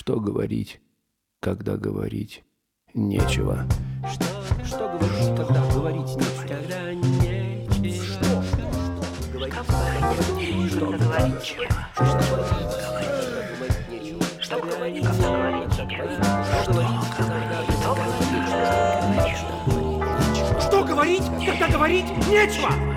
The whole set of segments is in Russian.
Что говорить, когда говорить нечего? Что, что говорить, когда говорить нечего? Когда нечего. Что? Говорить, что говорить нечего. Что говорить? Что говорить, когда говорить нечего? Что говорить, когда говорить нечего?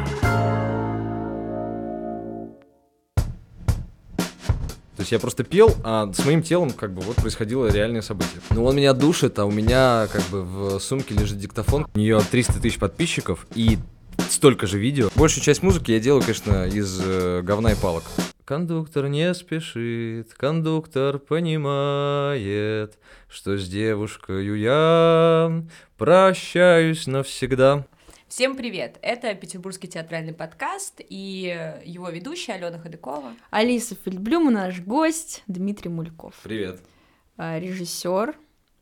Я просто пел, а с моим телом как бы вот происходило реальное событие. Ну он меня душит, а у меня как бы в сумке лежит диктофон. У нее 300 тысяч подписчиков и столько же видео. Большую часть музыки я делаю, конечно, из э, говна и палок. Кондуктор не спешит, кондуктор понимает, что с девушкой я прощаюсь навсегда. Всем привет! Это Петербургский театральный подкаст и его ведущая Алена Ходыкова. Алиса Фельдблюм, наш гость Дмитрий Мульков. Привет. А, Режиссер,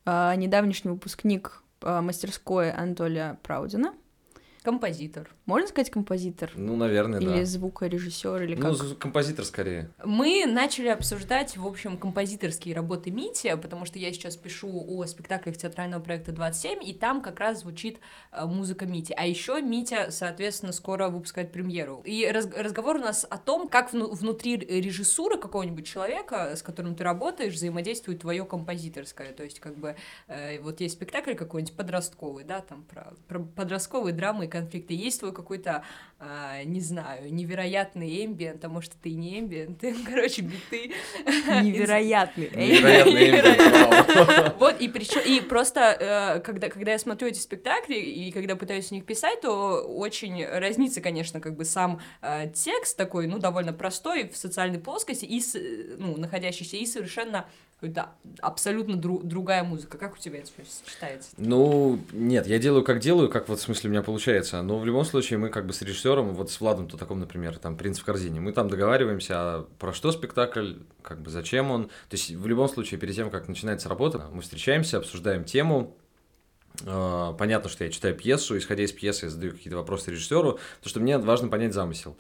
а, недавнешний выпускник а, мастерской Анатолия Праудина. Композитор. Можно сказать композитор? Ну, наверное, или да. звукорежиссер, или Ну, как? з- композитор скорее. Мы начали обсуждать, в общем, композиторские работы Мити, потому что я сейчас пишу о спектаклях театрального проекта 27, и там как раз звучит э, музыка Мити. А еще Митя, соответственно, скоро выпускает премьеру. И раз- разговор у нас о том, как вну- внутри режиссуры какого-нибудь человека, с которым ты работаешь, взаимодействует твое композиторское. То есть, как бы, э, вот есть спектакль какой-нибудь подростковый, да, там про, про подростковые драмы и конфликты. Есть твой какой-то, а, не знаю, невероятный эмбиент, а может, и не эмбиент, короче, биты. Невероятный. Эмбиент, Вот, и причем, и просто, э, когда, когда я смотрю эти спектакли, и когда пытаюсь в них писать, то очень разнится, конечно, как бы сам э, текст такой, ну, довольно простой, в социальной плоскости, и, э, ну, находящийся, и совершенно какой-то абсолютно дру- другая музыка. Как у тебя это всё сочетается? Ну, нет, я делаю как делаю, как вот в смысле у меня получается. Но в любом случае мы как бы с режиссером, вот с Владом таком, например, там «Принц в корзине», мы там договариваемся, а про что спектакль, как бы зачем он. То есть в любом случае перед тем, как начинается работа, мы встречаемся, обсуждаем тему, Э, Понятно, что я читаю пьесу, исходя из пьесы, я задаю какие-то вопросы режиссеру, потому что мне важно понять замысел.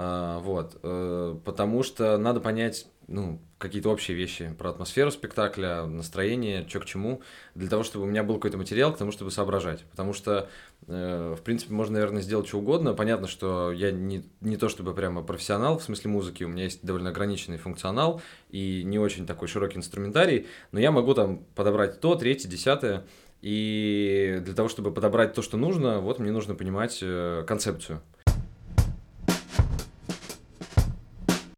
А, Вот, э, потому что надо понять, ну, какие-то общие вещи про атмосферу спектакля, настроение, что к чему, для того, чтобы у меня был какой-то материал к тому, чтобы соображать. Потому что, э, в принципе, можно, наверное, сделать что угодно. Понятно, что я не, не то чтобы прямо профессионал в смысле музыки, у меня есть довольно ограниченный функционал и не очень такой широкий инструментарий, но я могу там подобрать то, третье, десятое, и для того, чтобы подобрать то, что нужно, вот мне нужно понимать э, концепцию.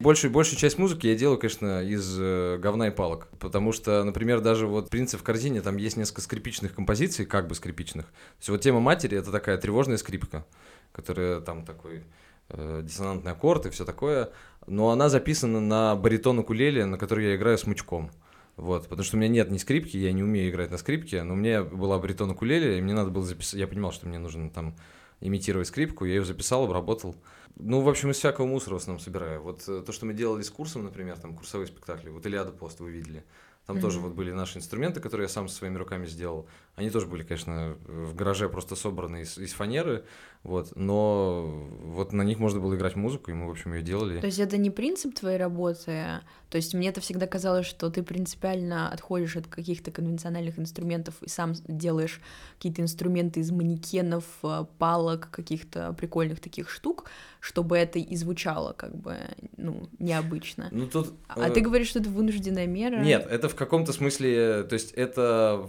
Большую, большую часть музыки я делаю, конечно, из э, говна и палок. Потому что, например, даже вот «Принцы в корзине» там есть несколько скрипичных композиций, как бы скрипичных. То есть вот тема матери — это такая тревожная скрипка, которая там такой э, диссонантный аккорд и все такое. Но она записана на баритон укулеле, на который я играю смычком. Вот, потому что у меня нет ни скрипки, я не умею играть на скрипке, но у меня была баритон укулеле, и мне надо было записать, я понимал, что мне нужно там имитировать скрипку, я ее записал, обработал. Ну, в общем, из всякого мусора в основном собираю. Вот э, то, что мы делали с курсом, например, там курсовые спектакли, вот Илиада Пост вы видели. Там Мгм. тоже вот были наши инструменты, которые я сам своими руками сделал. Они тоже были, конечно, в гараже просто собраны из, из фанеры, вот, но вот на них можно было играть музыку, и мы, в общем, ее делали. То есть это не принцип твоей работы? То есть мне это всегда казалось, что ты принципиально отходишь от каких-то конвенциональных инструментов и сам делаешь какие-то инструменты из манекенов, э, палок, каких-то прикольных таких штук, чтобы это и звучало как бы, ну, необычно. Ну, тут... А э, ты говоришь, что это вынужденная мера? Нет, это в каком-то смысле, то есть это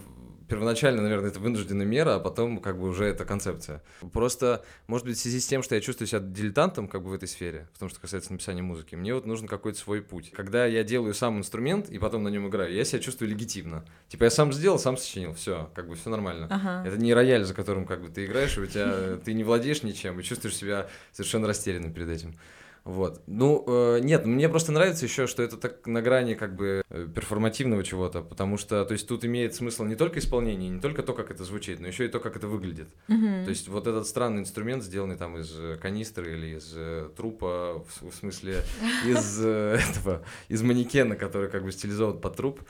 первоначально, наверное, это вынужденная мера, а потом как бы уже это концепция. Просто, может быть, в связи с тем, что я чувствую себя дилетантом как бы в этой сфере, в том, что касается написания музыки, мне вот нужен какой-то свой путь. Когда я делаю сам инструмент и потом на нем играю, я себя чувствую легитимно. Типа я сам сделал, сам сочинил, все, как бы все нормально. Ага. Это не рояль, за которым как бы ты играешь, и у тебя ты не владеешь ничем и чувствуешь себя совершенно растерянным перед этим. Вот. Ну, э, нет, мне просто нравится еще, что это так на грани как бы э, перформативного чего-то, потому что, то есть, тут имеет смысл не только исполнение, не только то, как это звучит, но еще и то, как это выглядит. Мгм. То есть, вот этот странный инструмент, сделанный там из э, канистры или из э, трупа, в, в смысле, из э, этого, из манекена, который как бы стилизован под труп,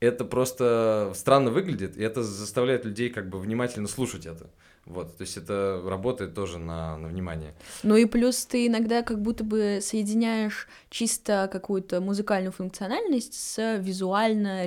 это просто странно выглядит, и это заставляет людей как бы внимательно слушать это. Вот, то есть это работает тоже на, на внимание. Ну и плюс ты иногда как будто бы соединяешь чисто какую-то музыкальную функциональность с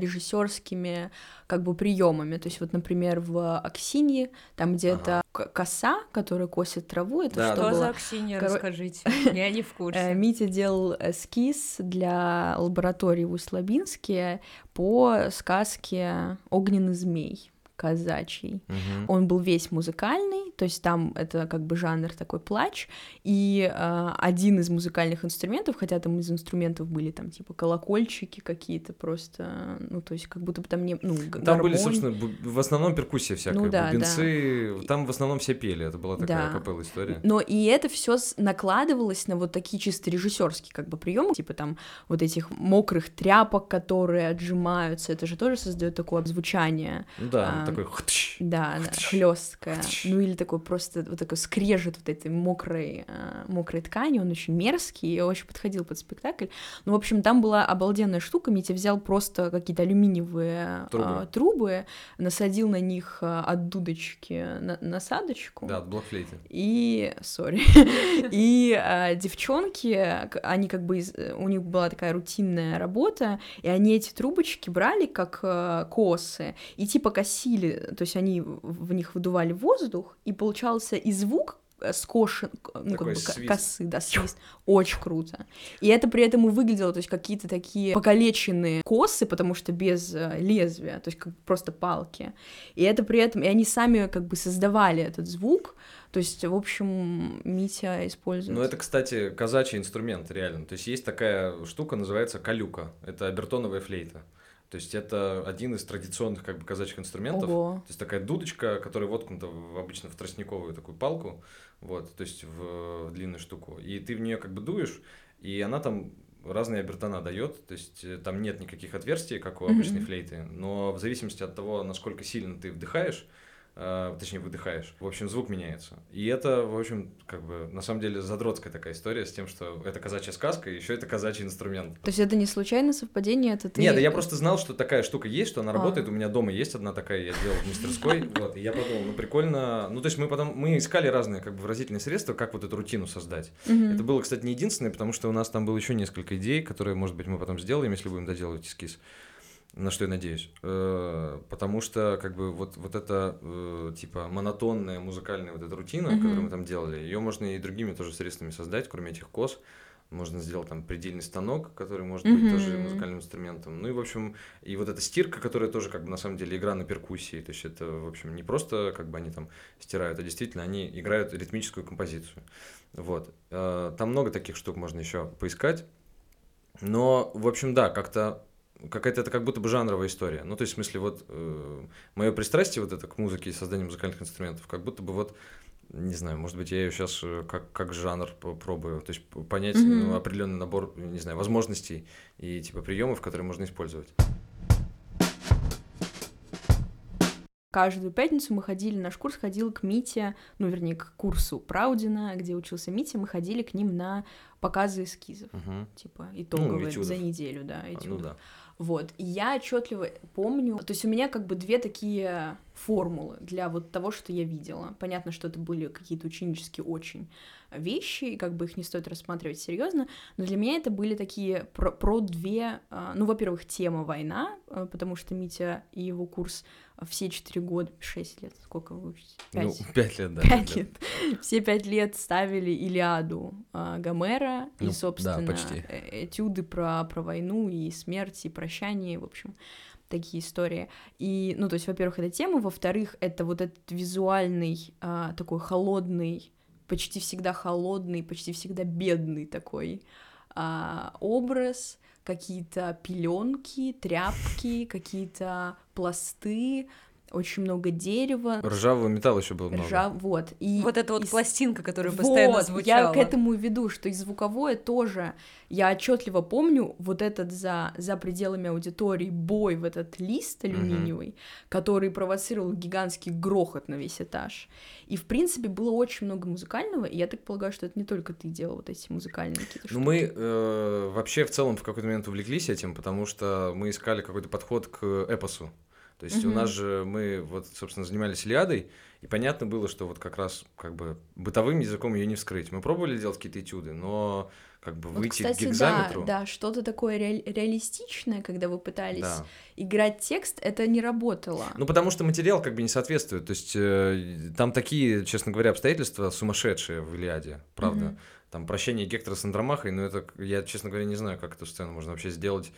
визуально-режиссерскими как бы приемами. То есть вот, например, в Аксинье, там где-то к- коса, которая косит траву, это Да, что да, Что было? за Аксинья, Коро- расскажите. Я не в Э, курсе. Митя делал эскиз для лаборатории в Усть-Лабинске по сказке «Огненный змей» казачий. Мгм. Он был весь музыкальный, то есть там это как бы жанр такой плач, и э, один из музыкальных инструментов, хотя там из инструментов были там типа колокольчики какие-то просто, ну то есть как будто бы там не, ну г- Там были, гармонь. собственно, в основном перкуссия всякая, Ну да, бубенцы, там в основном все пели, это была такая Да. капелла история. Но и это все накладывалось на вот такие чисто режиссерские как бы приемы, типа там вот этих мокрых тряпок, которые отжимаются, это же тоже создает такое звучание. Да, а, такой. Да, да, хлесткая. Ну или такой просто вот такой скрежет вот этой мокрой, а, мокрой ткани, он очень мерзкий и очень подходил под спектакль. Ну, в общем, там была обалденная штука, Митя взял просто какие-то алюминиевые Трубы. а, трубы, насадил на них а, от дудочки на- насадочку. Да, от блокфлейты. И, сори, и девчонки, они как бы, у них была такая рутинная работа, и они эти трубочки брали как косы, и типа косили, то есть они в них выдували воздух, и получался и звук э, скошен, ну, как Такой бы ко- свист. косы, да, свист. Очень круто. И это при этом выглядело, то есть какие-то такие покалеченные косы, потому что без э, лезвия, то есть как просто палки. И это при этом, и они сами как бы создавали этот звук, то есть, в общем, Митя использует. Ну, это, кстати, казачий инструмент, реально. То есть есть такая штука, называется калюка. Это обертоновая флейта. То есть это один из традиционных как бы казачьих инструментов. Ого. То есть такая дудочка, которая воткнута в, обычно в тростниковую такую палку, вот, то есть в, в длинную штуку. И ты в нее как бы дуешь, и она там разные обертона дает, то есть э, там нет никаких отверстий, как у обычной флейты, но в зависимости от того, насколько сильно ты вдыхаешь, э, точнее выдыхаешь, в общем, звук меняется. И это, в общем, как бы, на самом деле, задротская такая история с тем, что это казачья сказка, и еще это казачий инструмент. То есть это не случайное совпадение, это ты... Нет, да я просто знал, что такая штука есть, что она А. работает. У меня дома есть одна такая, я делал в мастерской. Вот, и я подумал, ну прикольно. Ну, то есть мы потом мы искали разные как бы выразительные средства, как вот эту рутину создать. Это было, кстати, не единственное, потому что у нас там было еще несколько идей, которые, может быть, мы потом сделаем, если будем доделывать эскиз. На что я надеюсь. Э, Потому что, как бы, вот, вот эта, э, типа, монотонная музыкальная вот эта рутина, Мгм. которую мы там делали, ее можно и другими тоже средствами создать, кроме этих кос. Можно сделать там предельный станок, который может быть Мгм. тоже музыкальным инструментом. Ну и, в общем, и вот эта стирка, которая тоже, как бы, на самом деле, игра на перкуссии. То есть это, в общем, не просто, как бы, они там стирают, а действительно они играют ритмическую композицию. Вот. Э, Там много таких штук можно еще поискать. Но, в общем, да, как-то какая-то это как будто бы жанровая история. Ну, то есть, в смысле, вот мое пристрастие вот это к музыке и созданию музыкальных инструментов, как будто бы вот не знаю, может быть, я ее сейчас как, как жанр попробую, то есть понять Мгм. ну, определенный набор, не знаю, возможностей и типа приемов, которые можно использовать. Каждую пятницу мы ходили, наш курс ходил к Мите, ну, вернее, к курсу Праудина, где учился Митя, мы ходили к ним на показы эскизов, Мгм. типа итоговые этюдов. за неделю, да, А, Ну этюдов. да. Вот, и я отчетливо помню, то есть у меня как бы две такие формулы для вот того, что я видела. Понятно, что это были какие-то ученические очень вещи, и как бы их не стоит рассматривать серьезно, но для меня это были такие про, про две, а, ну, во-первых, тема война, а, потому что Митя и его курс все четыре года, шесть лет, сколько вы учите? Ну, Пять. лет, да. Пять лет. Все пять лет ставили Илиаду а, Гомера Ну, и, да, собственно, почти. э, этюды про, про войну и смерть, и прощание, в общем, такие истории. И, ну, то есть, во-первых, это тема, во-вторых, это вот этот визуальный, а, такой холодный, почти всегда холодный, почти всегда бедный такой а, образ, какие-то пеленки, тряпки, какие-то пласты, очень много дерева, Ржавого металла еще было много. ржа, вот. И Вот эта вот и с- пластинка, которая постоянно вот, звучала. я к этому и веду, что и звуковое тоже. Я отчетливо помню вот этот за, за пределами аудитории бой в этот лист алюминиевый, который провоцировал гигантский грохот на весь этаж. И, в принципе, было очень много музыкального, и я так полагаю, что это не только ты делал вот эти музыкальные какие-то Ну, штуки. мы э, вообще в целом в какой-то момент увлеклись этим, потому что мы искали какой-то подход к эпосу. То есть у Мгм. нас же мы вот, собственно, занимались Илиадой, и понятно было, что вот как раз как бы бытовым языком ее не вскрыть. Мы пробовали делать какие-то этюды, но как бы Вот, выйти кстати, к гигзаметру... да, да, что-то такое реаль- реалистичное, когда вы пытались Да. играть текст, это не работало. Ну, потому что материал как бы не соответствует. То есть э, там такие, честно говоря, обстоятельства сумасшедшие в Илиаде, правда. Мгм. Там прощение Гектора с Андромахой, но это, я, честно говоря, не знаю, как эту сцену можно вообще сделать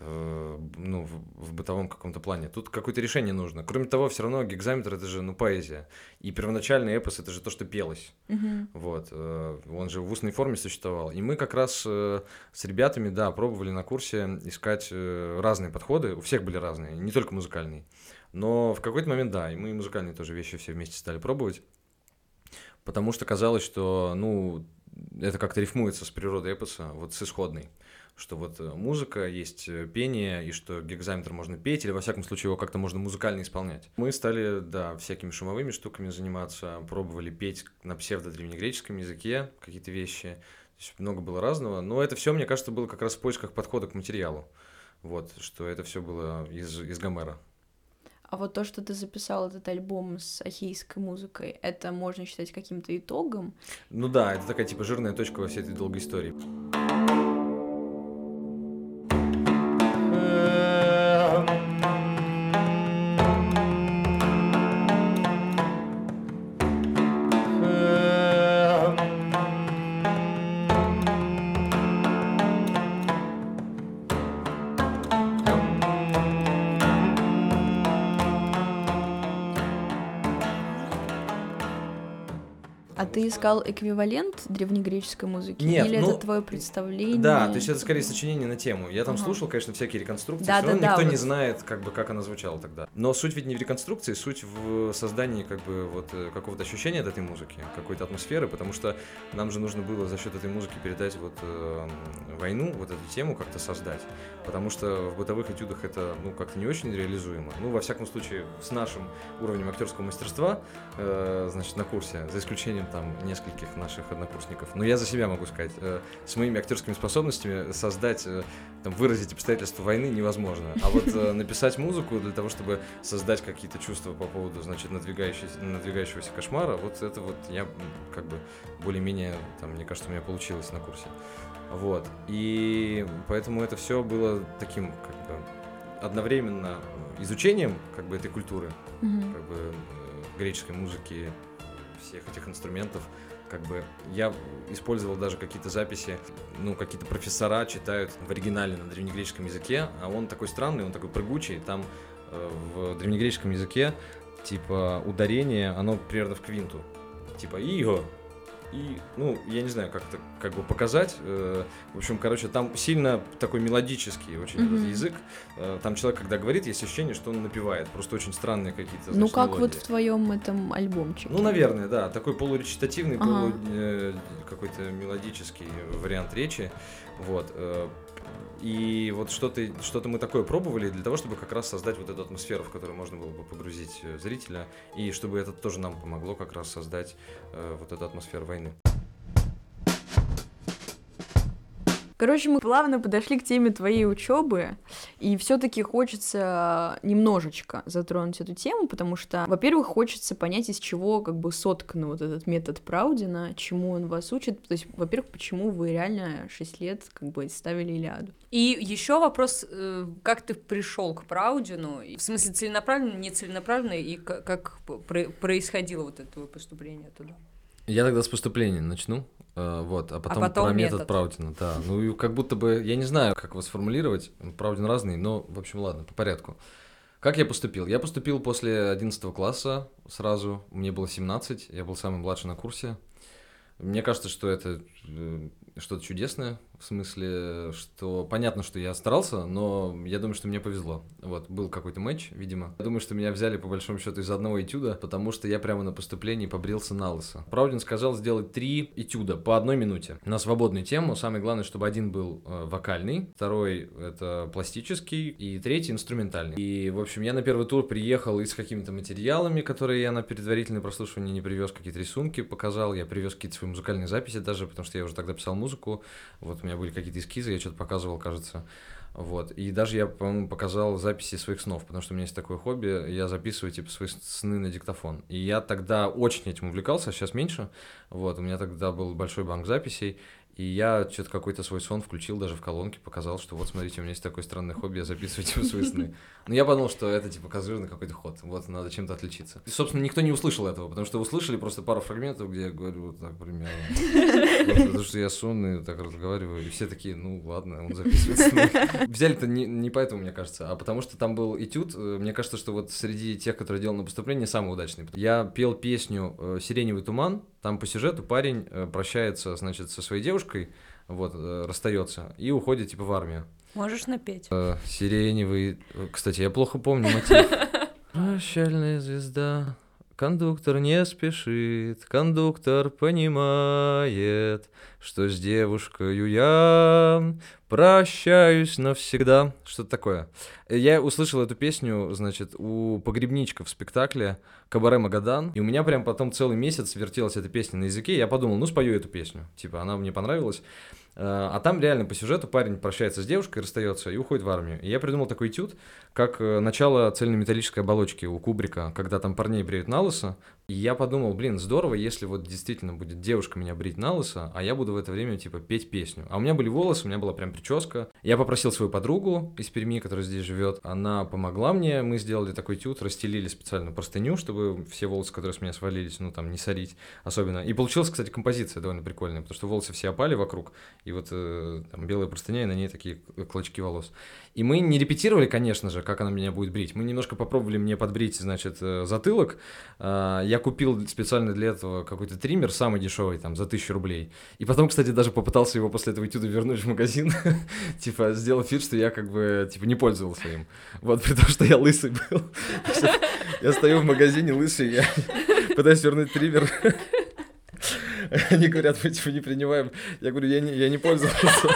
ну, в, в бытовом каком-то плане. Тут какое-то решение нужно. Кроме того, все равно гигзаметр это же ну, поэзия. И первоначальный эпос это же то, что пелось. Мгм. Вот, э, он же в устной форме существовал. И мы как раз э, с ребятами, да, пробовали на курсе искать э, разные подходы. У всех были разные, не только музыкальные. Но в какой-то момент, да, и мы и музыкальные тоже вещи все вместе стали пробовать. Потому что казалось, что, ну, это как-то рифмуется с природой эпоса, вот с исходной. Что вот э, музыка, есть э, пение, и что гигзаметр можно петь, или во всяком случае его как-то можно музыкально исполнять. Мы стали, да, всякими шумовыми штуками заниматься, пробовали петь на псевдо-древнегреческом языке какие-то вещи. То есть много было разного, но это все, мне кажется, было как раз в поисках подхода к материалу. Вот, что это все было из, из Гомера. А вот то, что ты записал этот альбом с ахейской музыкой, это можно считать каким-то итогом? Ну да, это такая типа жирная точка во всей этой долгой истории. Искал эквивалент древнегреческой музыки? Нет, Или ну, это твое представление? Да, то есть это скорее сочинение на тему. Я там Ага. слушал, конечно, всякие реконструкции, Да, все равно да, да, никто не вот. знает, как бы, как она звучала тогда. Но суть ведь не в реконструкции, суть в создании, как бы, вот э, какого-то ощущения от этой музыки, какой-то атмосферы, потому что нам же нужно было за счет этой музыки передать вот э, войну, вот эту тему как-то создать, потому что в бытовых этюдах это, ну, как-то не очень реализуемо. Ну, во всяком случае, с нашим уровнем актерского мастерства, э, значит, на курсе, за исключением там нескольких наших однокурсников. Но я за себя могу сказать, э, с моими актерскими способностями создать, э, там, выразить обстоятельства войны невозможно. А вот э, написать музыку для того, чтобы создать какие-то чувства по поводу, значит, надвигающегося кошмара, вот это вот я как бы более-менее, там, мне кажется, у меня получилось на курсе. Вот. И поэтому это все было таким, как бы, одновременно изучением, как бы, этой культуры, Мгм. как бы греческой музыки, всех этих инструментов, как бы я использовал даже какие-то записи, ну, какие-то профессора читают в оригинале на древнегреческом языке, а он такой странный, он такой прыгучий, там э, в древнегреческом языке, типа, ударение, оно примерно в квинту, типа, иго, и, ну, я не знаю, как это как бы показать. э, В общем, короче, там сильно такой мелодический очень этот Мгм. язык. Э, Там человек, когда говорит, есть ощущение, что он напевает. Просто очень странные какие-то. Ну, значит, как вот мелодии. в твоем этом альбомчике. Ну, наверное, да. Такой полуречитативный, Ага. полу, э, какой-то мелодический вариант речи. Вот. И вот что-то что мы такое пробовали для того, чтобы как раз создать вот эту атмосферу, в которую можно было бы погрузить э, зрителя, и чтобы это тоже нам помогло как раз создать э, вот эту атмосферу войны. Короче, мы плавно подошли к теме твоей учебы, и все-таки хочется немножечко затронуть эту тему, потому что, во-первых, хочется понять, из чего как бы соткан вот этот метод Праудина, чему он вас учит. То есть, во-первых, почему вы реально 6 лет как бы ставили Илиаду. И еще вопрос, э, как ты пришел к Праудину? И В смысле, целенаправленно, нецеленаправленно, и к- как про- происходило вот это твое поступление туда? Я тогда с поступления начну. Э, Вот, а потом, потом про метод, метод. Праудина, да. Ну и как будто бы, я не знаю, как его сформулировать, Праудин разный, но, в общем, ладно, по порядку. Как я поступил? Я поступил после 11 класса сразу, мне было 17, я был самый младший на курсе. Мне кажется, что это э, что-то чудесное, в смысле, что понятно, что я старался, но я думаю, что мне повезло. Вот, был какой-то матч, видимо. Я думаю, что меня взяли по большому счету из одного этюда, потому что я прямо на поступлении побрился на лысо. Праудин сказал сделать три этюда по одной минуте на свободную тему. Самое главное, чтобы один был э, вокальный, второй это пластический и третий инструментальный. И, в общем, я на первый тур приехал и с какими-то материалами, которые я на предварительное прослушивание не привез, какие-то рисунки показал, я привез какие-то свои музыкальные записи даже, потому что я уже тогда писал музыку, вот у меня были какие-то эскизы, я что-то показывал, кажется. Вот. И даже я, по-моему, показал записи своих снов, потому что у меня есть такое хобби, я записываю, типа, свои сны на диктофон. И я тогда очень этим увлекался, а сейчас меньше. Вот, у меня тогда был большой банк записей, и я что-то какой-то свой сон включил даже в колонке, показал, что вот смотрите, у меня есть такое странное хобби, я записываю типа свои сны. Но я подумал, что это типа козырный какой-то ход, вот надо чем-то отличиться. И, собственно, никто не услышал этого, потому что услышали просто пару фрагментов, где я говорю вот так примерно. Вот, Потому что я сонный, так разговариваю, и все такие, ну ладно, он записывает сны. Взяли-то не, не поэтому, мне кажется, а потому что там был этюд. Э, Мне кажется, что вот среди тех, которые делал на поступлении, самый удачный. Я пел песню э, «Сиреневый туман», там по сюжету парень э, прощается, значит, со своей девушкой, вот, э, расстается и уходит, типа, в армию. Можешь напеть. Э, Сиреневый... Кстати, я плохо помню мотив. Прощальная звезда, кондуктор не спешит, кондуктор понимает, что с девушкой я прощаюсь навсегда. Что-то такое. Я услышал эту песню, значит, у погребничка в спектакле «Кабаре Магадан», и у меня прям потом целый месяц вертелась эта песня на языке, я подумал, ну, спою эту песню. Типа, она мне понравилась. А там реально по сюжету парень прощается с девушкой, расстается и уходит в армию. И я придумал такой этюд, как э, начало цельнометаллической оболочки у Кубрика, когда там парней бреют на лысо. И я подумал, блин, здорово, если вот действительно будет девушка меня брить на лысо, а я буду в это время, типа, петь песню. А у меня были волосы, у меня была прям прическа. Я попросил свою подругу из Перми, которая здесь живет, она помогла мне, мы сделали такой этюд, расстелили специально простыню, чтобы все волосы, которые с меня свалились, ну, там, не сорить особенно. И получилась, кстати, композиция довольно прикольная, потому что волосы все опали вокруг, и вот э, там белая простыня, и на ней такие клочки волос. И мы не репетировали, конечно же, как она меня будет брить. Мы немножко попробовали мне подбрить, значит, э, затылок. А, Я купил специально для этого какой-то триммер, самый дешевый, там, за тысячу рублей. И потом, кстати, даже попытался его после этого этюда вернуть в магазин. Типа, сделав вид, что я как бы, типа, не пользовался им. Вот, при том, что я лысый был. Я стою в магазине лысый, я пытаюсь вернуть триммер. Они говорят, мы типа не принимаем. Я говорю, я не, я не пользовался.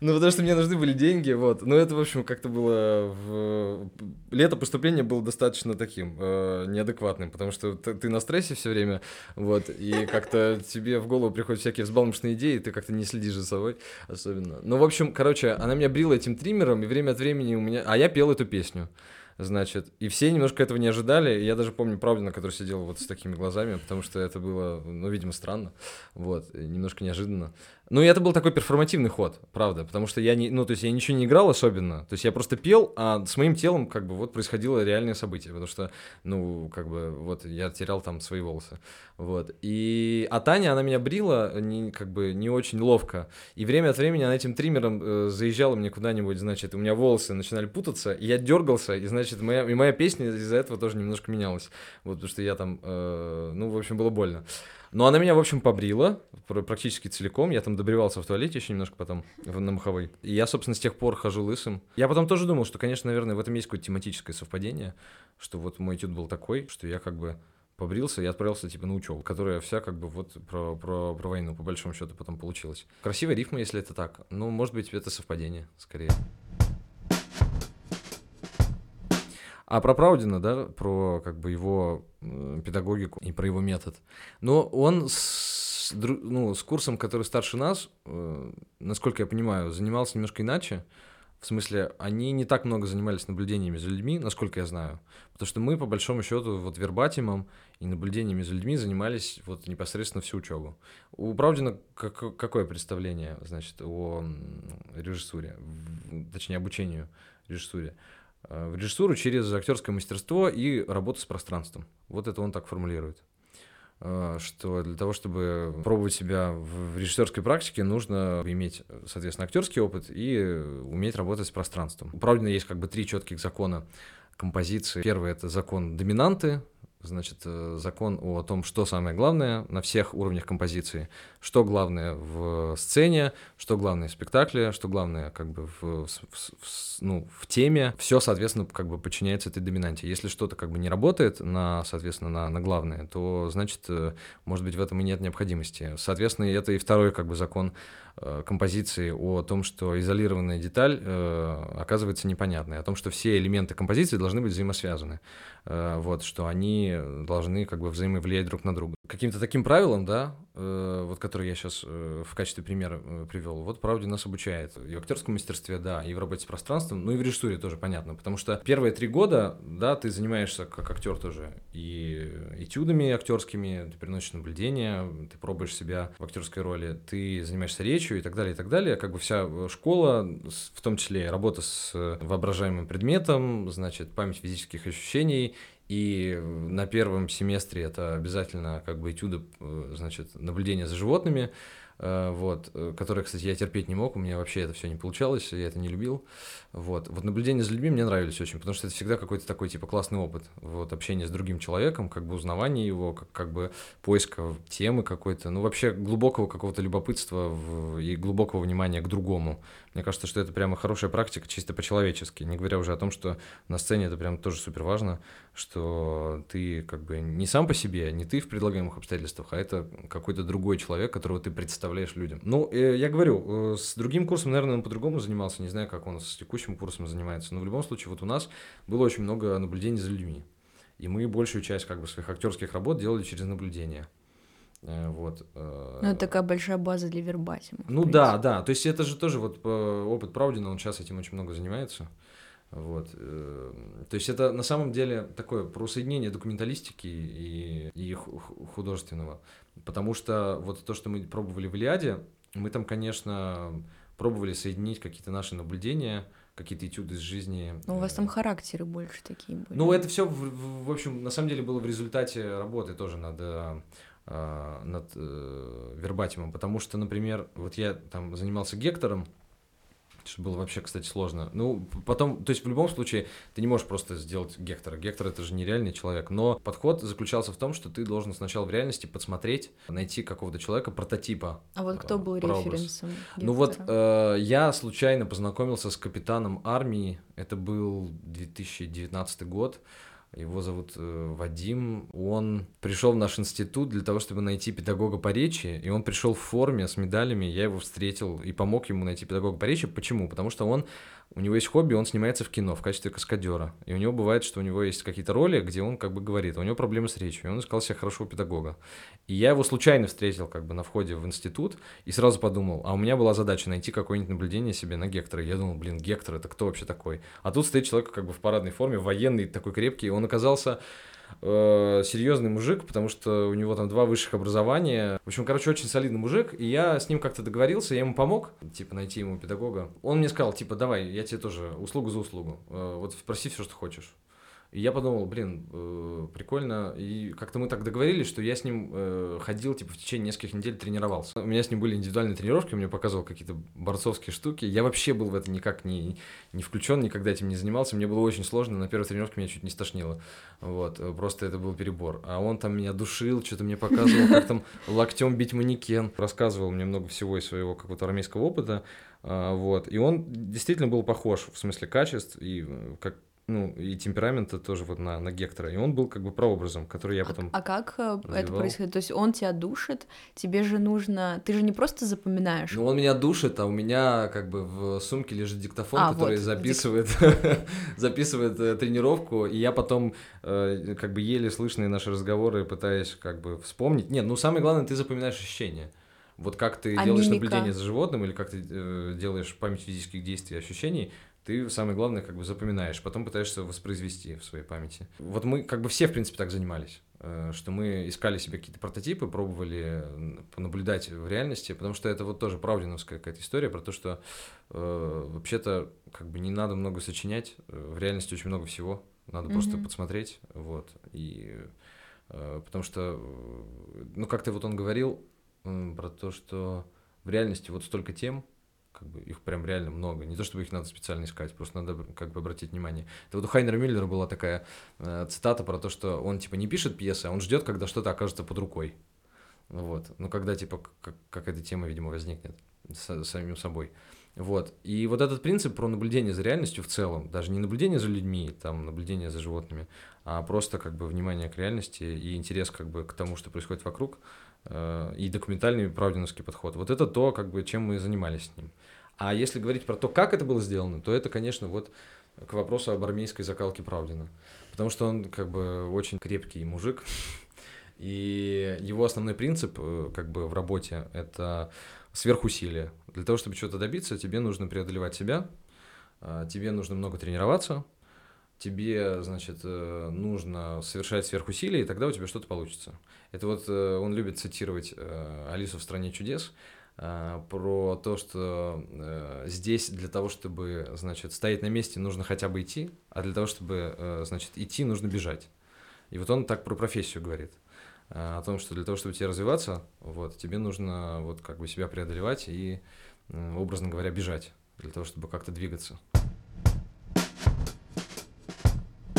Ну, потому что мне нужны были деньги, вот. Но это, в общем, как-то было... В... Лето поступления было достаточно таким, э, неадекватным, потому что ты, на стрессе все время, вот, и как-то тебе в голову приходят всякие взбалмошные идеи, ты как-то не следишь за собой особенно. Ну, в общем, короче, она меня брила этим триммером, и время от времени у меня... А я пел эту песню. Значит, и все немножко этого не ожидали. Я даже помню Правдина, который сидел вот с такими глазами, потому что это было, ну, видимо, странно. Вот, немножко неожиданно. Ну, и это был такой перформативный ход, правда, потому что я не, ну, то есть я ничего не играл особенно, то есть я просто пел, а с моим телом как бы вот происходило реальное событие, потому что, ну, как бы вот я терял там свои волосы, вот. И, а Таня, она меня брила не, как бы не очень ловко, и время от времени она этим триммером э, заезжала мне куда-нибудь, значит, у меня волосы начинали путаться, и я дергался, и, значит, моя, и моя песня из-за этого тоже немножко менялась, вот, потому что я там, э, ну, в общем, было больно. Но она меня, в общем, побрила пр- практически целиком. Я там добривался в туалете еще немножко потом на Маховой. И я, собственно, с тех пор хожу лысым. Я потом тоже думал, что, конечно, наверное, в этом есть какое-то тематическое совпадение, что вот мой этюд был такой, что я как бы побрился и отправился типа на учебу, которая вся как бы вот про, про, про войну по большому счету потом получилась. Красивая рифма, если это так. Ну, может быть, это совпадение скорее. А про Праудина, да, про как бы его педагогику и про его метод. Но он с, ну, с курсом, который старше нас, э, насколько я понимаю, занимался немножко иначе. В смысле, они не так много занимались наблюдениями за людьми, насколько я знаю. Потому что мы, по большому счету, вот вербатимом и наблюдениями за людьми занимались вот непосредственно всю учебу. У Правдина как- какое представление, значит, о режиссуре, точнее, обучению режиссуре? Э, в режиссуру через актерское мастерство и работу с пространством. Вот это он так формулирует. Э, Что для того, чтобы пробовать себя в режиссерской практике, нужно иметь, соответственно, актерский опыт и уметь работать с пространством. У есть как бы три четких закона композиции. Первый это закон доминанты, значит, э, закон о том, что самое главное на всех уровнях композиции, что главное в сцене, что главное в спектакле, что главное как бы в, в- в- ну, в теме. Все, соответственно, как бы подчиняется этой доминанте. Если что-то как бы не работает на, соответственно, на, на главное, то, значит, э, может быть, в этом и нет необходимости. Соответственно, это и второй как бы закон композиции о том, что изолированная деталь э, оказывается непонятной, о том, что все элементы композиции должны быть взаимосвязаны, Э, вот, что они должны как бы взаимовлиять друг на друга. каким-то таким правилам, да, э, вот которые я сейчас э, в качестве примера э, привел, вот правде нас обучает. И в актерском мастерстве, да, и в работе с пространством, ну и в режиссуре тоже понятно. Потому что первые три года, да, ты занимаешься как актер тоже и этюдами актерскими, ты переносишь наблюдения, ты пробуешь себя в актерской роли, ты занимаешься речью и так далее, и так далее. Как бы вся школа, в том числе работа с воображаемым предметом, значит, память физических ощущений, и на первом семестре это обязательно как бы этюды, э, значит, наблюдение за животными, э, вот, э, которые, кстати, я терпеть не мог, у меня вообще это все не получалось, я это не любил, вот. Вот наблюдения за людьми мне нравились очень, потому что это всегда какой-то такой, типа, классный опыт, вот, общение с другим человеком, как бы узнавание его, как, как бы поиска темы какой-то, ну, вообще глубокого какого-то любопытства в- и глубокого внимания к другому. Мне кажется, что это прямо хорошая практика, чисто по-человечески, не говоря уже о том, что на сцене это прям тоже супер важно, что ты как бы не сам по себе, не ты в предлагаемых обстоятельствах, а это какой-то другой человек, которого ты представляешь людям. Ну, э, я говорю, э, с другим курсом, наверное, он по-другому занимался, не знаю, как он с текущим курсом занимается, но в любом случае вот у нас было очень много наблюдений за людьми, и мы большую часть как бы своих актерских работ делали через наблюдение. Э, Вот. э, Ну, это такая большая база для вербатима. ну да, да. То есть это же тоже вот э, опыт Праудина, он сейчас этим очень много занимается. Вот. То есть это на самом деле такое про соединение документалистики и, и ху- ху- художественного. Потому что вот то, что мы пробовали в Илиаде, мы там, конечно, пробовали соединить какие-то наши наблюдения, какие-то этюды из жизни. Ну, у вас там характеры больше такие были. ну, это все, в, в- общем, на самом деле было в результате работы тоже над, э, над э, вербатимом, потому что, например, вот я там занимался Гектором, что было вообще, кстати, сложно. Ну, потом, то есть в любом случае ты не можешь просто сделать Гектора. Гектор это же нереальный человек. Но подход заключался в том, что ты должен сначала в реальности подсмотреть, найти какого-то человека, прототипа. А вот кто был прообраз. референсом? Ну вот Гектора? э, я случайно познакомился с капитаном армии. Это был 2019 год. Его зовут э, Вадим. Он пришел в наш институт для того, чтобы найти педагога по речи, и он пришел в форме с медалями. Я его встретил и помог ему найти педагога по речи. Почему? Потому что он у него есть хобби, он снимается в кино в качестве каскадера. И у него бывает, что у него есть какие-то роли, где он как бы говорит, у него проблемы с речью, и он искал себе хорошего педагога. И я его случайно встретил как бы на входе в институт, и сразу подумал, а у меня была задача найти какое-нибудь наблюдение себе на Гектора. Я думал, блин, Гектор, это кто вообще такой? А тут стоит человек как бы в парадной форме, военный, такой крепкий, и он оказался э, серьезный мужик, потому что у него там два высших образования. В общем, короче, очень солидный мужик, и я с ним как-то договорился, я ему помог, типа, найти ему педагога. Он мне сказал, типа, давай, я тебе тоже услугу за услугу, Э, вот спроси все, что хочешь. И я подумал, блин, э, прикольно. И как-то мы так договорились, что я с ним э, ходил, типа, в течение нескольких недель тренировался. У меня с ним были индивидуальные тренировки, он мне показывал какие-то борцовские штуки. Я вообще был в это никак не, не включен, никогда этим не занимался. Мне было очень сложно. На первой тренировке меня чуть не стошнило. Вот, э, просто это был перебор. А он там меня душил, что-то мне показывал, как там локтем бить манекен. Рассказывал мне много всего из своего какого-то армейского опыта. А, Вот. И он действительно был похож в смысле качеств и э, как ну, и темперамента тоже вот на, на Гектора. И он был как бы прообразом, который я потом... А как э, это развивал. происходит? То есть он тебя душит, тебе же нужно... Ты же не просто запоминаешь. Ну, он меня душит, а у меня как бы в сумке лежит диктофон, А, который вот, записывает, записывает э, тренировку, и я потом э, как бы еле слышные наши разговоры пытаюсь как бы вспомнить. Нет, ну самое главное, ты запоминаешь ощущения. Вот как ты А делаешь мимика? наблюдение за животным или как ты э, делаешь память физических действий и ощущений, ты самое главное как бы запоминаешь, потом пытаешься воспроизвести в своей памяти. Вот мы как бы все, в принципе, так занимались, э, что мы искали себе какие-то прототипы, пробовали м, понаблюдать в реальности, потому что это вот тоже правдиновская какая-то история про то, что э, вообще-то как бы не надо много сочинять, э, в реальности очень много всего, надо просто Мгм. подсмотреть, вот, и э, потому что, э, ну, как-то вот он говорил м, про то, что в реальности вот столько тем, как бы их прям реально много. Не то, чтобы их надо специально искать, просто надо как бы обратить внимание. Это вот у Хайнера Мюллера была такая э, цитата про то, что он типа не пишет пьесы, а он ждет, когда что-то окажется под рукой. Вот. Ну, когда типа как, какая-то тема, видимо, возникнет с- самим собой. Вот. И вот этот принцип про наблюдение за реальностью в целом, даже не наблюдение за людьми, там, наблюдение за животными, а просто как бы внимание к реальности и интерес как бы к тому, что происходит вокруг, э, и документальный правдиновский подход. Вот это то, как бы, чем мы занимались с ним. А если говорить про то, как это было сделано, то это, конечно, вот к вопросу об армейской закалке Правдина. Потому что он как бы очень крепкий мужик, И его основной принцип, э, как бы в работе, это сверхусилие. Для того, чтобы чего-то добиться, тебе нужно преодолевать себя, а, тебе нужно много тренироваться, тебе, значит, э, нужно совершать сверхусилия, и тогда у тебя что-то получится. Это вот э, он любит цитировать Алису в стране чудес про то, что здесь для того, чтобы, значит, стоять на месте, нужно хотя бы идти, а для того, чтобы, значит, идти, нужно бежать. И вот он так про профессию говорит о том, что для того, чтобы тебе развиваться, вот, тебе нужно вот как бы себя преодолевать и, образно говоря, бежать для того, чтобы как-то двигаться.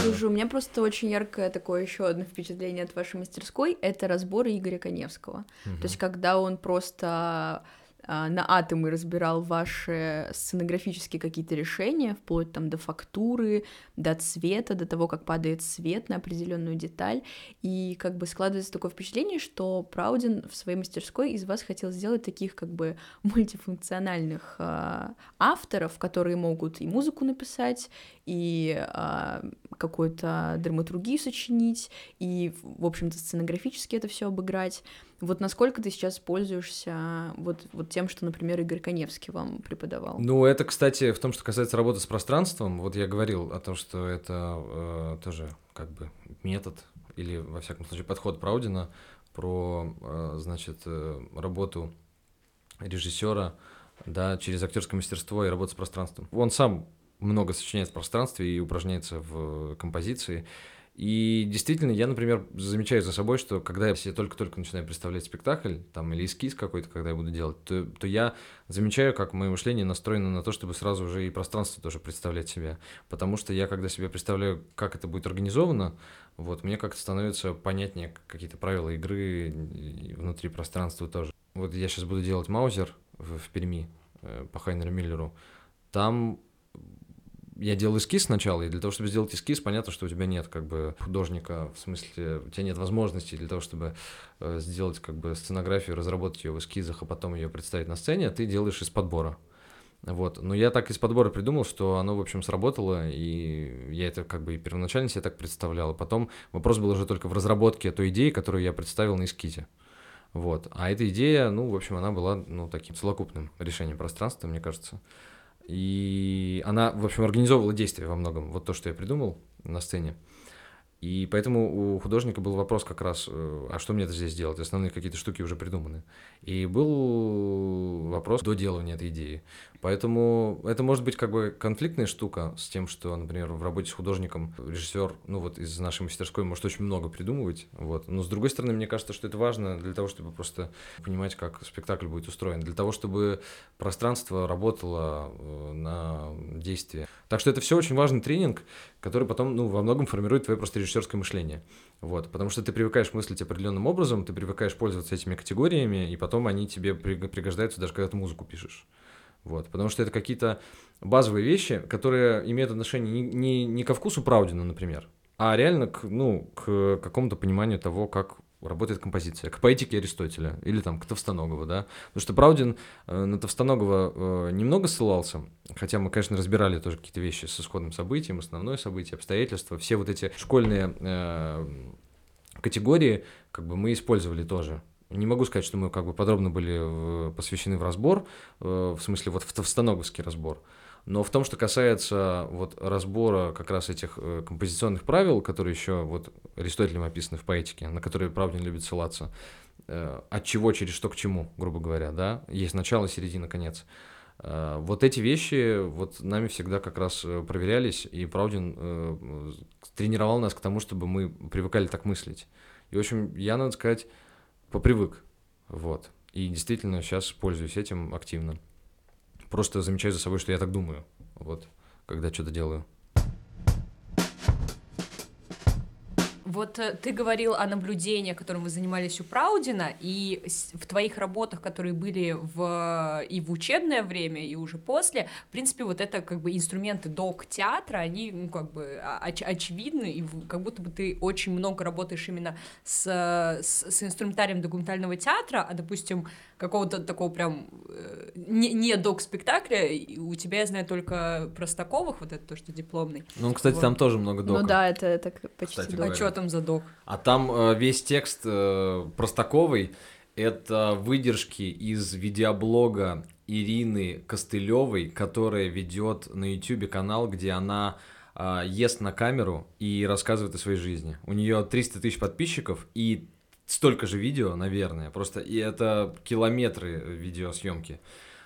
Слушай, у меня просто очень яркое такое еще одно впечатление от вашей мастерской это разборы Игоря Коневского. Угу. То есть, когда он просто а, на атомы разбирал ваши сценографические какие-то решения, вплоть там до фактуры, до цвета, до того, как падает свет на определенную деталь. И как бы складывается такое впечатление, что Праудин в своей мастерской из вас хотел сделать таких как бы мультифункциональных э, авторов, которые могут и музыку написать, и э, какую-то драматургию сочинить, и, в общем-то, сценографически это все обыграть. Вот насколько ты сейчас пользуешься вот, вот тем, что, например, Игорь Коневский вам преподавал? Ну, это, кстати, в том, что касается работы с пространством, вот я говорил о том, что это э, тоже как бы метод или, во всяком случае, подход Праудина про, э, значит, э, работу режиссера, да, через актерское мастерство и работу с пространством. Он сам много сочиняет в пространстве и упражняется в композиции. И действительно, я, например, замечаю за собой, что когда я себе только-только начинаю представлять спектакль, там, или эскиз какой-то, когда я буду делать, то, то я замечаю, как мое мышление настроено на то, чтобы сразу уже и пространство тоже представлять себе. Потому что я, когда себе представляю, как это будет организовано, вот, мне как-то становится понятнее какие-то правила игры внутри пространства тоже. Вот я сейчас буду делать Маузер в, в Перми э, по Хайнеру Миллеру. Там я делал эскиз сначала, и для того, чтобы сделать эскиз, понятно, что у тебя нет как бы художника, в смысле, у тебя нет возможности для того, чтобы э, сделать как бы сценографию, разработать ее в эскизах, а потом ее представить на сцене, ты делаешь из подбора. Вот. Но я так из подбора придумал, что оно, в общем, сработало, и я это как бы и первоначально себе так представлял. А потом вопрос был уже только в разработке той идеи, которую я представил на эскизе. Вот. А эта идея, ну, в общем, она была, ну, таким целокупным решением пространства, мне кажется. И она, в общем, организовывала действия во многом. Вот то, что я придумал на сцене. И поэтому у художника был вопрос как раз, э, а что мне это здесь делать? Основные какие-то штуки уже придуманы. И был вопрос доделывания этой идеи. Поэтому это может быть как бы конфликтная штука с тем, что, например, в работе с художником режиссер, ну вот из нашей мастерской может очень много придумывать. Вот. Но с другой стороны, мне кажется, что это важно для того, чтобы просто понимать, как спектакль будет устроен. Для того, чтобы пространство работало э, на действие. Так что это все очень важный тренинг, который потом, ну, во многом формирует твое просто режиссерское мышление. Вот, потому что ты привыкаешь мыслить определенным образом, ты привыкаешь пользоваться этими категориями, и потом они тебе пригождаются даже когда ты музыку пишешь. Вот, потому что это какие-то базовые вещи, которые имеют отношение не, не, не ко вкусу Праудина, например, а реально к, ну, к какому-то пониманию того, как работает композиция, к поэтике Аристотеля или там к Товстоногову, да, потому что Праудин э, на Товстоногова э, немного ссылался, хотя мы, конечно, разбирали тоже какие-то вещи с исходным событием, основное событие, обстоятельства, все вот эти школьные э, категории, как бы мы использовали тоже, не могу сказать, что мы как бы подробно были посвящены в разбор, э, в смысле вот в товстоноговский разбор. Но в том, что касается вот разбора как раз этих э, композиционных правил, которые еще вот Аристотелем описаны в поэтике, на которые Правдин любит ссылаться, э, от чего через что к чему, грубо говоря, да, есть начало, середина, конец. Вот эти вещи вот нами всегда как раз проверялись, и Правдин тренировал нас к тому, чтобы мы привыкали так мыслить. И, в общем, я, надо сказать, попривык. Вот. И действительно сейчас пользуюсь этим активно. Просто замечаю за собой, что я так думаю. Вот, когда что-то делаю. Вот э, ты говорил о наблюдении, которым вы занимались у Праудина, и в твоих работах, которые были в, и в учебное время, и уже после, в принципе, вот это как бы инструменты док-театра, они ну, как бы оч очевидны, и как будто бы ты очень много работаешь именно с, с, с инструментарием документального театра, а, допустим, какого-то такого прям э, не, не док-спектакля, у тебя, я знаю, только Простаковых, вот это то, что дипломный. Ну, кстати, вот. там тоже много дока. Ну да, это так почти Кстати док. А что там там задох? А там э, весь текст э, Простаковой это выдержки из видеоблога Ирины Костылевой, которая ведет на YouTube канал, где она э, ест на камеру и рассказывает о своей жизни. У нее 300 тысяч подписчиков и столько же видео, наверное. Просто и это километры видеосъемки.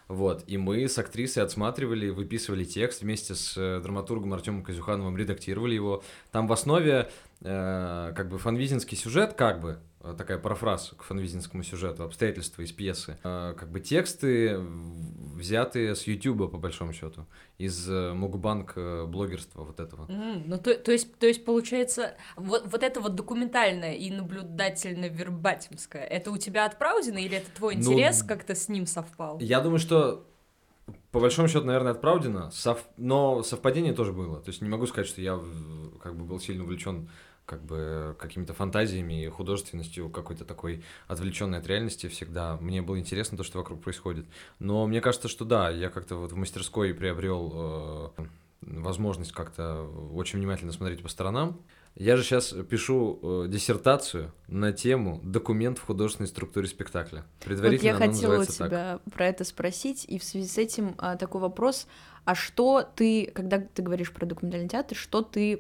Вот, и мы с актрисой отсматривали, выписывали текст вместе с э, драматургом Артемом Казюхановым, редактировали его. Там в основе э, как бы фанвизинский сюжет, как бы, такая парафраз к фанвизинскому сюжету, обстоятельства из пьесы. Э, как бы тексты взятые с Ютуба, по большому счету, из э, мукбанк э, блогерства вот этого. М, ну, то, то, есть, то есть, получается, вот, вот это вот документальное и наблюдательно-вербатимское, это у тебя от или это твой Ну, интерес как-то с ним совпал? Я думаю, что по большому счету, наверное, от Праудина, сов... но совпадение тоже было. То есть не могу сказать, что я как бы был сильно увлечен как бы какими-то фантазиями и художественностью какой-то такой отвлеченной от реальности всегда. Мне было интересно то, что вокруг происходит. Но мне кажется, что да, я как-то вот в мастерской приобрел э, возможность как-то очень внимательно смотреть по сторонам. Я же сейчас пишу э, диссертацию на тему документ в художественной структуре спектакля. Вот Предварительно я она хотела у называется так. тебя про это спросить, и в связи с этим а, такой вопрос: а что ты, когда ты говоришь про документальный театр, что ты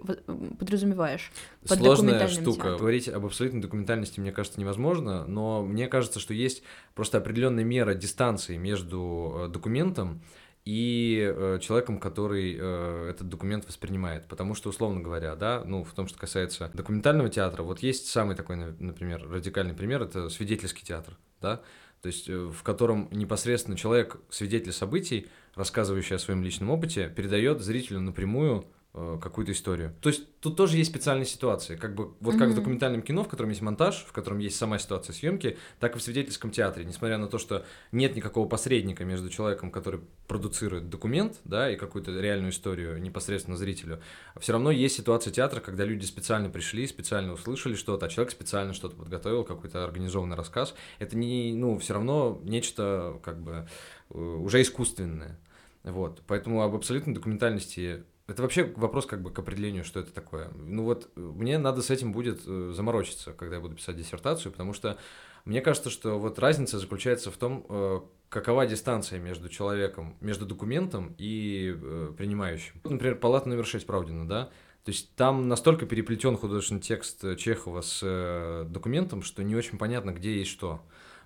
подразумеваешь под Сложная штука. театром? Говорить об абсолютной документальности, мне кажется, невозможно, но мне кажется, что есть просто определенная мера дистанции между э, документом и э, человеком, который э, этот документ воспринимает. Потому что, условно говоря, да, ну, в том, что касается документального театра, вот есть самый такой, на- например, радикальный пример, это свидетельский театр, да, то есть э, в котором непосредственно человек, свидетель событий, рассказывающий о своем личном опыте, передает зрителю напрямую какую-то историю. То есть тут тоже есть специальные ситуации, как бы вот как в документальном кино, в котором есть монтаж, в котором есть сама ситуация съемки, так и в свидетельском театре, несмотря на то, что нет никакого посредника между человеком, который продуцирует документ, да, и какую-то реальную историю непосредственно зрителю, все равно есть ситуация театра, когда люди специально пришли, специально услышали что-то, а человек специально что-то подготовил, какой-то организованный рассказ. Это не, ну, все равно нечто как бы э, уже искусственное. Вот, поэтому об абсолютной документальности это вообще вопрос как бы к определению, что это такое. Ну вот э, мне надо с этим будет э, заморочиться, когда я буду писать диссертацию, потому что мне кажется, что вот разница заключается в том, э, какова дистанция между человеком, между документом и принимающим. Например, палата номер 6 Правдина, да? То есть там настолько переплетен художественный текст Чехова с документом, что не очень понятно, где есть что.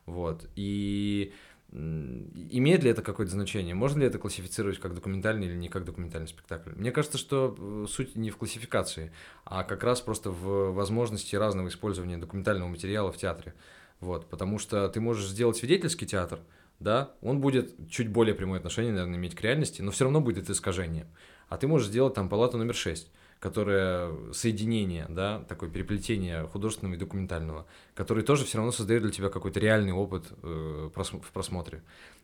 Вот. И имеет ли это какое-то значение? Можно ли это классифицировать как документальный или не как документальный спектакль? Мне кажется, что э, суть не в классификации, а как раз просто в возможности разного использования документального материала в театре. Вот, потому что ты можешь сделать свидетельский театр, да, он будет чуть более прямое отношение, наверное, иметь к реальности, но все равно будет искажением. А ты можешь сделать там палату номер 6, которая соединение, да, такое переплетение художественного и документального, который тоже все равно создает для тебя какой-то реальный опыт э, прос- в просмотре.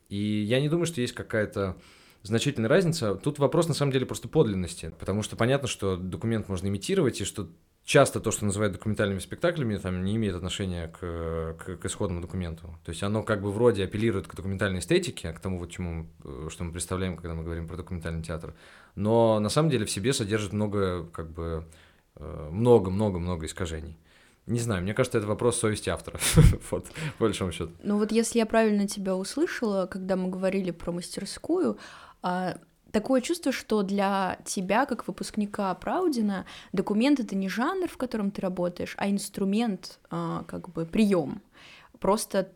И я не думаю, что есть какая-то значительная разница. Тут вопрос на самом деле просто подлинности, потому что понятно, что документ можно имитировать, и что часто то, что называют документальными спектаклями, там не имеет отношения к, к, к исходному документу. То есть оно как бы вроде апеллирует к документальной эстетике, к тому вот чему, э, что мы представляем, когда мы говорим про документальный театр, но на самом деле в себе содержит много, как бы, э, много-много-много искажений. Не знаю, мне кажется, это вопрос совести автора, вот, по большому счету. Ну вот если я правильно тебя услышала, когда мы говорили про мастерскую, а, такое чувство, что для тебя, как выпускника Праудина, документ это не жанр, в котором ты работаешь, а инструмент, а, как бы прием. Просто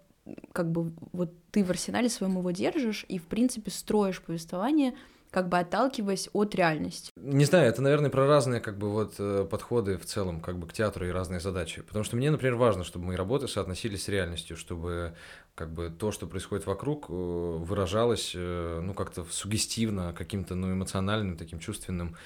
как бы вот ты в арсенале своем его держишь и, в принципе, строишь повествование, как бы отталкиваясь от реальности. Не знаю, это, наверное, про разные как бы вот э, подходы в целом как бы к театру и разные задачи. Потому что мне, например, важно, чтобы мои работы соотносились с реальностью, чтобы как бы то, что происходит вокруг, э, выражалось, э, ну, как-то сугестивно, каким-то, ну, эмоциональным, таким чувственным,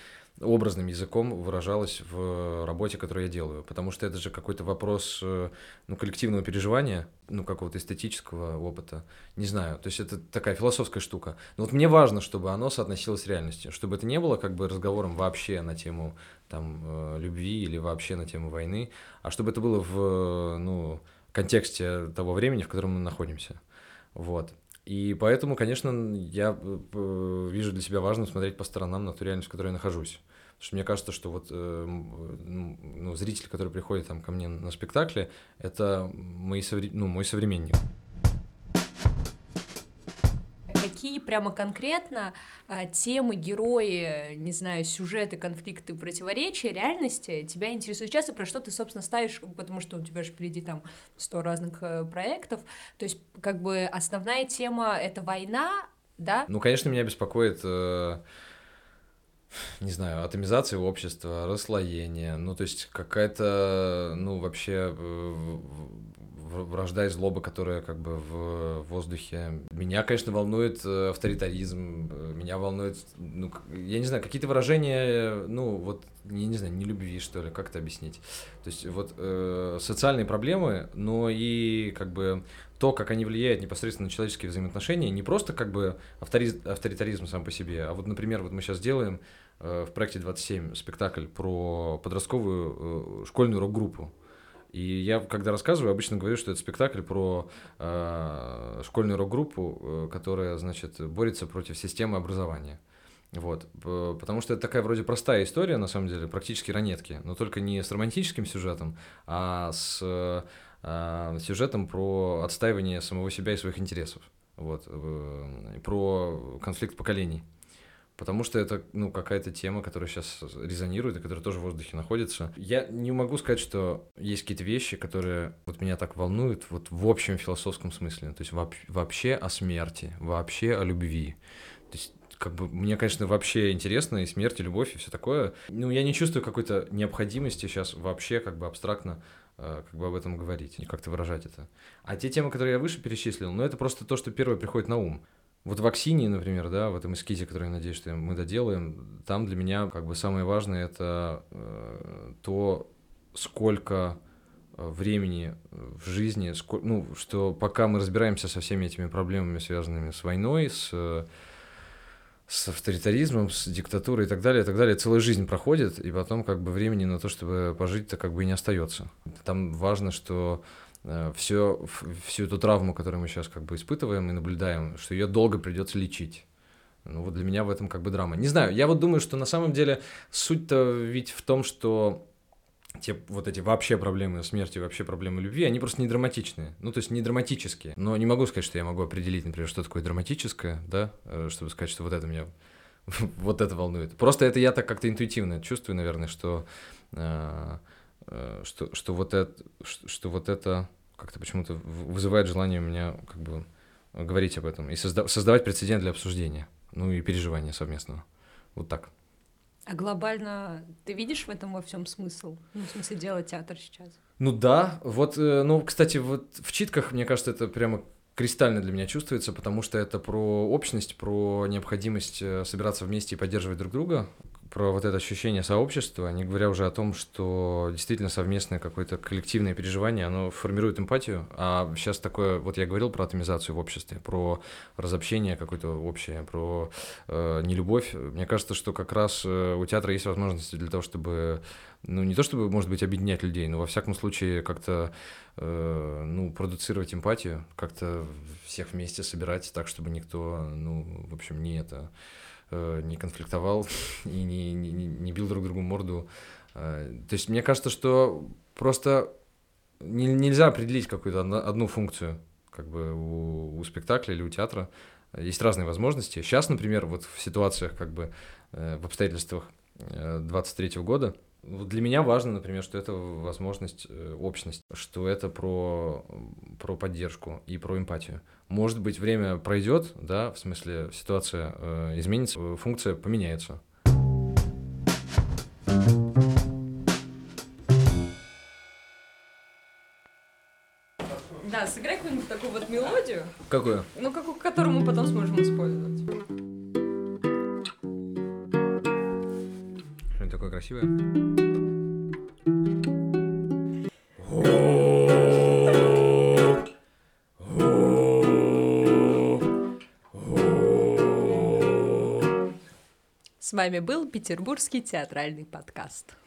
образным языком выражалось в работе, которую я делаю. Потому что это же какой-то вопрос, э, ну, коллективного переживания, ну, какого-то эстетического опыта. Не знаю, то есть это такая философская штука. Но вот мне важно, чтобы оно соотносилось с реальностью, чтобы это не было как бы разговором вообще на тему там э, любви или вообще на тему войны, а чтобы это было в, э, ну, контексте того времени, в котором мы находимся. Вот. И поэтому, конечно, я э, вижу для себя важным смотреть по сторонам на ту реальность, в которой я нахожусь. Потому что мне кажется, что вот э, м, ну, зритель, который приходит там ко мне на спектакле, это мои совре- ну, мой современник. Какие прямо конкретно а, темы, герои, не знаю, сюжеты, конфликты, противоречия, реальности тебя интересуют часто, про что ты, собственно, ставишь, потому что у тебя же впереди там сто разных э, проектов, то есть как бы основная тема — это война, да? Ну, конечно, меня беспокоит, э, не знаю, атомизация общества, расслоение, ну, то есть какая-то, ну, вообще э, вражда и злоба, которая как бы в воздухе. Меня, конечно, волнует э, авторитаризм, э, меня волнует, ну, я не знаю, какие-то выражения, ну, вот, я не знаю, не любви, что ли, как это объяснить. То есть вот э, социальные проблемы, но и как бы то, как они влияют непосредственно на человеческие взаимоотношения, не просто как бы авториз- авторитаризм сам по себе, а вот, например, вот мы сейчас делаем э, в проекте 27 спектакль про подростковую э, школьную рок-группу. И я, когда рассказываю, обычно говорю, что это спектакль про э, школьную рок-группу, э, которая, значит, борется против системы образования. Вот, потому что это такая вроде простая история, на самом деле, практически ранетки, но только не с романтическим сюжетом, а с э, сюжетом про отстаивание самого себя и своих интересов, вот, э, про конфликт поколений. Потому что это, ну, какая-то тема, которая сейчас резонирует и которая тоже в воздухе находится. Я не могу сказать, что есть какие-то вещи, которые вот меня так волнуют, вот в общем философском смысле. То есть вооб- вообще о смерти, вообще о любви. То есть как бы мне, конечно, вообще интересно и смерть, и любовь, и все такое. Ну, я не чувствую какой-то необходимости сейчас вообще как бы абстрактно э, как бы об этом говорить и как-то выражать это. А те темы, которые я выше перечислил, ну, это просто то, что первое приходит на ум. Вот в Аксинии, например, да, в этом эскизе, который, я надеюсь, что мы доделаем, там для меня как бы самое важное это э, то, сколько э, времени в жизни, ско- ну, что пока мы разбираемся со всеми этими проблемами, связанными с войной, с, с авторитаризмом, с диктатурой и так далее, и так далее, целая жизнь проходит, и потом как бы времени на то, чтобы пожить-то как бы и не остается. Там важно, что все, всю эту травму, которую мы сейчас как бы испытываем и наблюдаем, что ее долго придется лечить. Ну вот для меня в этом как бы драма. Не знаю, я вот думаю, что на самом деле суть-то ведь в том, что те вот эти вообще проблемы смерти, вообще проблемы любви, они просто не драматичные. Ну, то есть не драматические. Но не могу сказать, что я могу определить, например, что такое драматическое, да, э, чтобы сказать, что вот это меня вот это волнует. Просто это я так как-то интуитивно чувствую, наверное, что э, э, что, что вот это, что, что вот это как-то почему-то вызывает желание у меня как бы говорить об этом и созда- создавать прецедент для обсуждения, ну и переживания совместного. Вот так. А глобально ты видишь в этом во всем смысл? Ну, в смысле, делать театр сейчас? Ну да, вот, э, ну, кстати, вот в читках, мне кажется, это прямо кристально для меня чувствуется, потому что это про общность, про необходимость э, собираться вместе и поддерживать друг друга, про вот это ощущение сообщества, не говоря уже о том, что действительно совместное какое-то коллективное переживание, оно формирует эмпатию, а сейчас такое, вот я говорил про атомизацию в обществе, про разобщение какое-то общее, про э, нелюбовь. Мне кажется, что как раз э, у театра есть возможности для того, чтобы, ну, не то чтобы, может быть, объединять людей, но во всяком случае как-то, э, ну, продуцировать эмпатию, как-то всех вместе собирать так, чтобы никто, ну, в общем, не это не конфликтовал и не, не, не бил друг другу морду. Э, То есть мне кажется, что просто не- нельзя определить какую-то одну функцию как бы у, у спектакля или у театра. Есть разные возможности. Сейчас, например, вот в ситуациях, как бы э, в обстоятельствах 23 года, вот для меня важно, например, что это возможность, э, общность, что это про, про поддержку и про эмпатию. Может быть, время пройдет, да, в смысле ситуация э, изменится, э, функция поменяется. Да, сыграй какую-нибудь такую вот мелодию, Какую? ну, какую, которую мы потом сможем использовать. Что-нибудь такое красивое? С вами был Петербургский театральный подкаст.